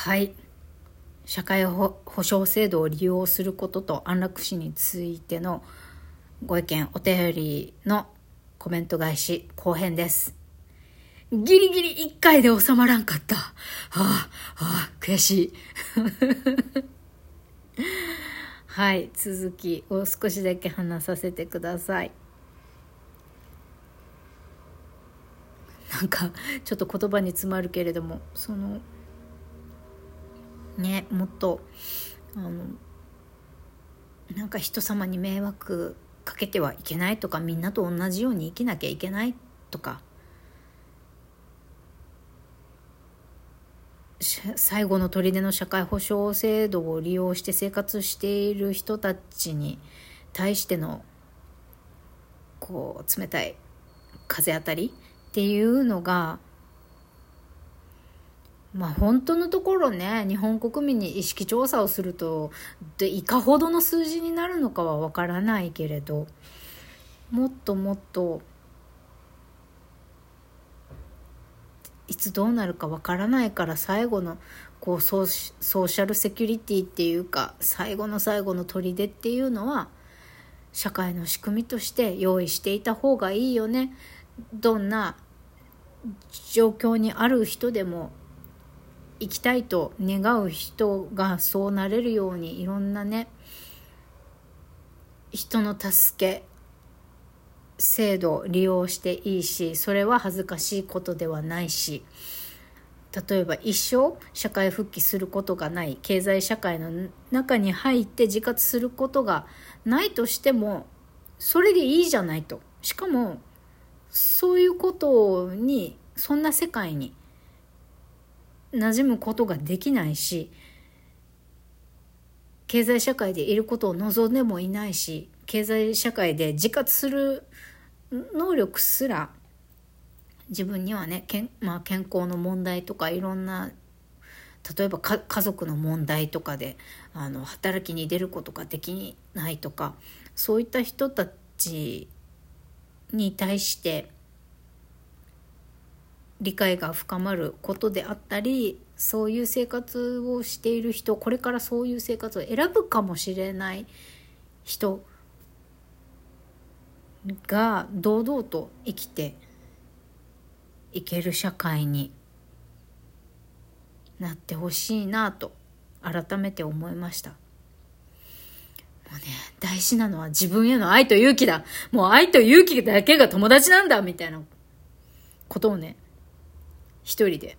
はい。社会保障制度を利用することと安楽死についてのご意見お便りのコメント返し後編です。ギリギリ1回で収まらんかった。はあはあ悔しい。はい続きを少しだけ話させてください。なんかちょっと言葉に詰まるけれどもそのねもっとあのなんか人様に迷惑かけてはいけないとかみんなと同じように生きなきゃいけないとか最後の砦の社会保障制度を利用して生活している人たちに対してのこう冷たい風当たりっていうのがまあ本当のところね日本国民に意識調査をするとでいかほどの数字になるのかはわからないけれどもっともっといつどうなるかわからないから最後のこうソーシャルセキュリティっていうか最後の最後の砦っていうのは社会の仕組みとして用意していた方がいいよね。どんな状況にある人でも生きたいと願う人がそうなれるようにいろんなね人の助け制度を利用していいしそれは恥ずかしいことではないし例えば一生社会復帰することがない経済社会の中に入って自活することがないとしてもそれでいいじゃないと。しかもそういうことにそんな世界に馴染むことができないし経済社会でいることを望んでもいないし経済社会で自活する能力すら自分にはねけん、まあ、健康の問題とかいろんな例えば家族の問題とかであの働きに出ることができないとかそういった人たちに対して理解が深まることであったりそういう生活をしている人これからそういう生活を選ぶかもしれない人が堂々と生きていける社会になってほしいなと改めて思いました。もうね、大事なのは自分への愛と勇気だ。もう愛と勇気だけが友達なんだみたいなことをね、一人で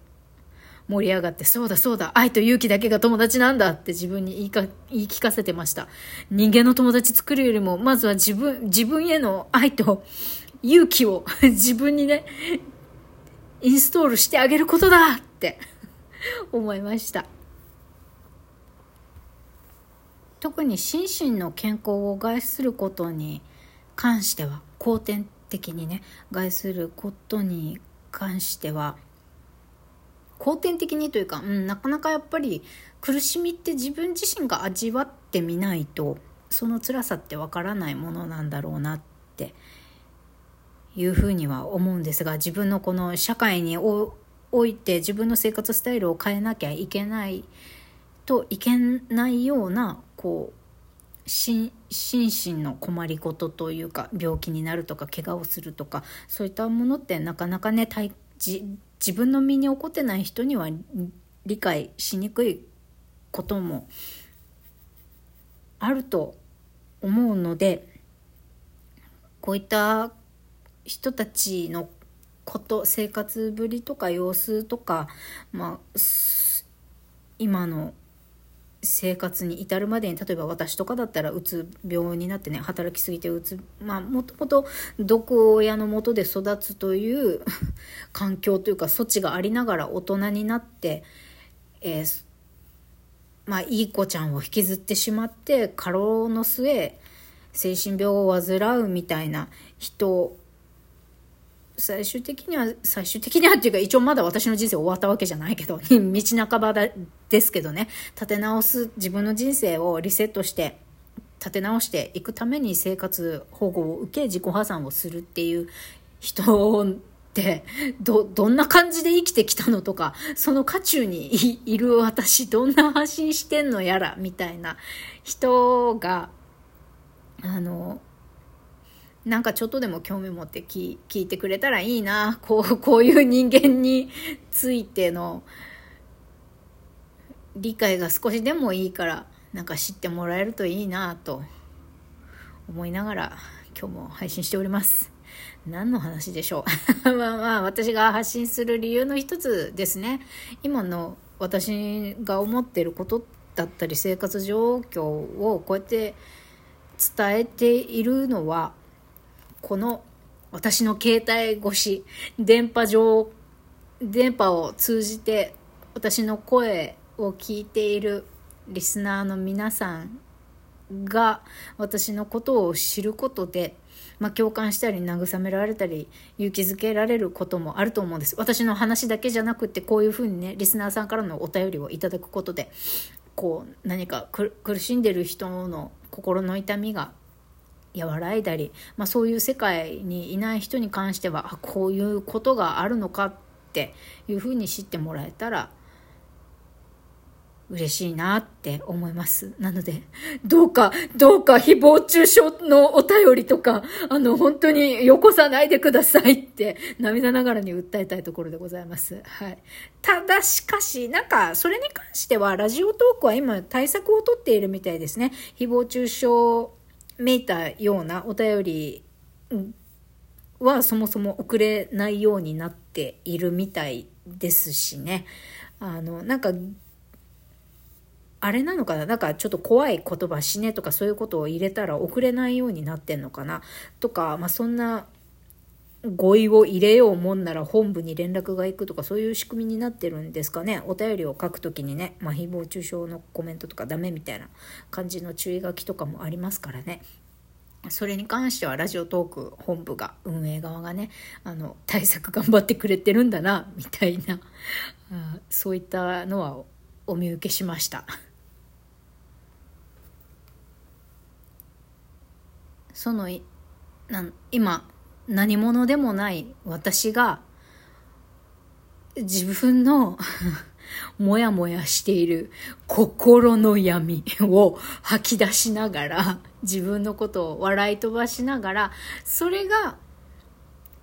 盛り上がって、そうだそうだ、愛と勇気だけが友達なんだって自分に言いか言い聞かせてました。人間の友達作るよりも、まずは自分、自分への愛と勇気を 自分にね、インストールしてあげることだって 思いました。特に心身の健康を害することに関しては後天的にね害することに関しては後天的にというか、うん、なかなかやっぱり苦しみって自分自身が味わってみないとその辛さってわからないものなんだろうなっていうふうには思うんですが自分のこの社会において自分の生活スタイルを変えなきゃいけないといけないようなこう心身の困りごとというか病気になるとか怪我をするとかそういったものってなかなかね自分の身に起こってない人には理解しにくいこともあると思うのでこういった人たちのこと生活ぶりとか様子とか、まあ、今の生活に至るまでに例えば私とかだったらうつ病になってね働きすぎてうつまあもともと毒親のもとで育つという 環境というか措置がありながら大人になって、えー、まあいい子ちゃんを引きずってしまって過労の末精神病を患うみたいな人最終的には、最終的にはっていうか、一応まだ私の人生終わったわけじゃないけど、道半ばだですけどね、立て直す、自分の人生をリセットして、立て直していくために生活保護を受け、自己破産をするっていう人ってど どんな感じで生きてきたのとかその渦中にいる私どんな発信してんのやらみたいな人があのなんかちょっとでも興味持って聞いてくれたらいいなこうこういう人間についての理解が少しでもいいからなんか知ってもらえるといいなと思いながら今日も配信しております。何の話でしょう まあまあ私が発信する理由の一つですね。今の私が思ってることだったり生活状況をこうやって伝えているのはこの私の携帯越し電波上電波を通じて私の声を聞いているリスナーの皆さんが私のことを知ることで、まあ、共感したり慰められたり勇気づけられることもあると思うんです。私の話だけじゃなくてこういうふうにねリスナーさんからのお便りをいただくことでこう何か苦しんでる人の心の痛みが和らいだり、まあ、そういう世界にいない人に関してはあこういうことがあるのかっていうふうに知ってもらえたら嬉しいなって思います。なので、どうか、どうか誹謗中傷のお便りとか、あの、本当によこさないでくださいって涙ながらに訴えたいところでございます。はい。ただしかし、なんか、それに関しては、ラジオトークは今対策をとっているみたいですね。誹謗中傷めいたようなお便りはそもそも送れないようになっているみたいですしね。あの、なんか、あれなのかな？なんかちょっと怖い言葉死ねとかそういうことを入れたら送れないようになってんのかな？とか、まあ、そんな語彙を入れようもんなら本部に連絡が行くとかそういう仕組みになってるんですかね。お便りを書くときにね、まあ、誹謗中傷のコメントとかダメみたいな感じの注意書きとかもありますからね。それに関してはラジオトーク本部が運営側がねあの対策頑張ってくれてるんだなみたいなそういったのはお見受けしました。そのなん今何者でもない私が自分の もやもやしている心の闇を吐き出しながら自分のことを笑い飛ばしながらそれが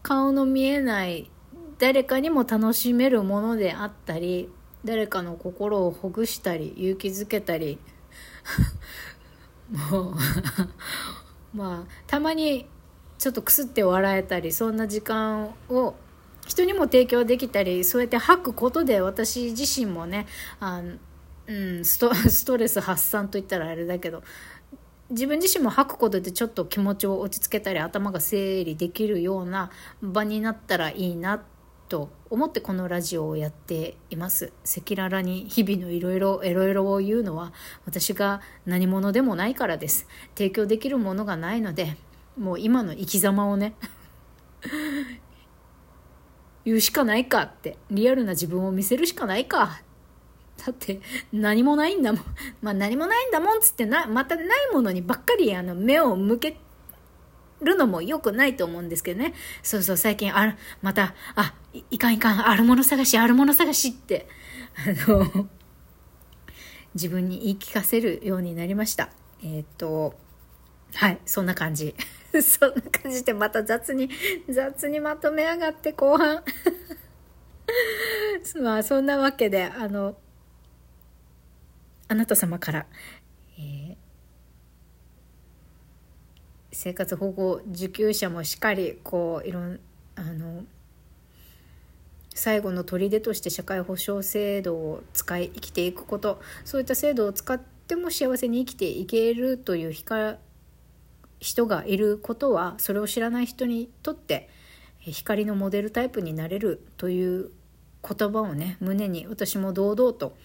顔の見えない誰かにも楽しめるものであったり誰かの心をほぐしたり勇気づけたり もう まあたまにちょっとくすって笑えたりそんな時間を人にも提供できたりそうやって吐くことで私自身もねあうん、スト ストレス発散といったらあれだけど自分自身も吐くことでちょっと気持ちを落ち着けたり頭が整理できるような場になったらいいなと思ってこのラジオをやっています。赤裸々に日々のいろいろエロエロを言うのは私が何者でもないからです。提供できるものがないのでもう今の生き様をね 言うしかないかってリアルな自分を見せるしかないか。だって何もないんだもん。まあ何もないんだもんつってなまたないものにばっかりあの目を向けるのも良くないと思うんですけどね。そうそう最近あまたあいかんいかんあるもの探しあるもの探しってあの 自分に言い聞かせるようになりました。えっ、とはいそんな感じ。そんな感じでまた雑に、雑にまとめやがって後半。まあそんなわけで、あの、あなた様から、えー、生活保護受給者もしっかり、こう、いろん、あの、最後の砦として社会保障制度を使い生きていくことそういった制度を使っても幸せに生きていけるという光人がいることはそれを知らない人にとって光のモデルタイプになれるという言葉をね胸に私も堂々と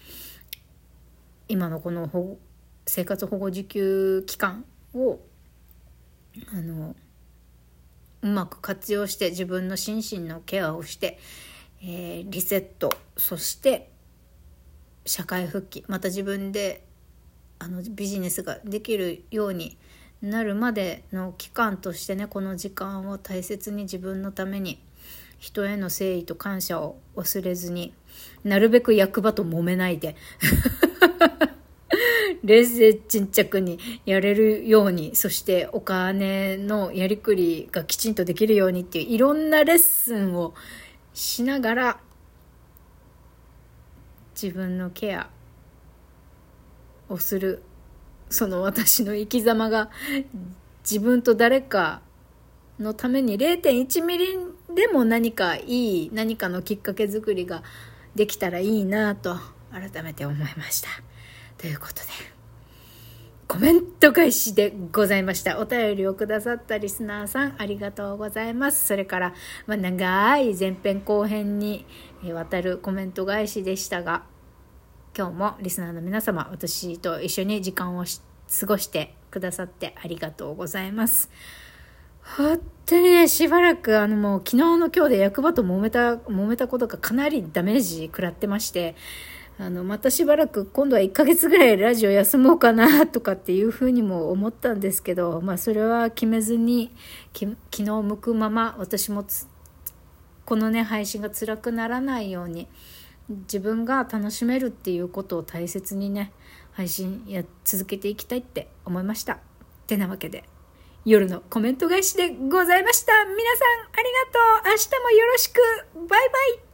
今のこの保生活保護受給期間をあのうまく活用して自分の心身のケアをして、えー、リセットそして社会復帰また自分であのビジネスができるようになるまでの期間としてねこの時間を大切に自分のために人への誠意と感謝を忘れずに、なるべく役場と揉めないで、冷静沈着にやれるように、そしてお金のやりくりがきちんとできるようにっていういろんなレッスンをしながら、自分のケアをする、その私の生き様が自分と誰かのために0.1ミリでも何かいい何かのきっかけ作りができたらいいなと改めて思いました。ということで、コメント返しでございました。お便りをくださったリスナーさん、ありがとうございます。それから、まあ、長い前編後編にわたるコメント返しでしたが、今日もリスナーの皆様、私と一緒に時間を過ごしてくださってありがとうございます。本当にね、しばらくあのもう昨日の今日で役場と揉めた、揉めたことがかなりダメージ食らってまして、あの、またしばらく今度は1ヶ月ぐらいラジオ休もうかなとかっていうふうにも思ったんですけど、まあそれは決めずに、昨日向くまま私もこのね、配信が辛くならないように、自分が楽しめるっていうことを大切にね、配信や続けていきたいって思いました。てなわけで。夜のコメント返しでございました。皆さんありがとう。明日もよろしく。バイバイ。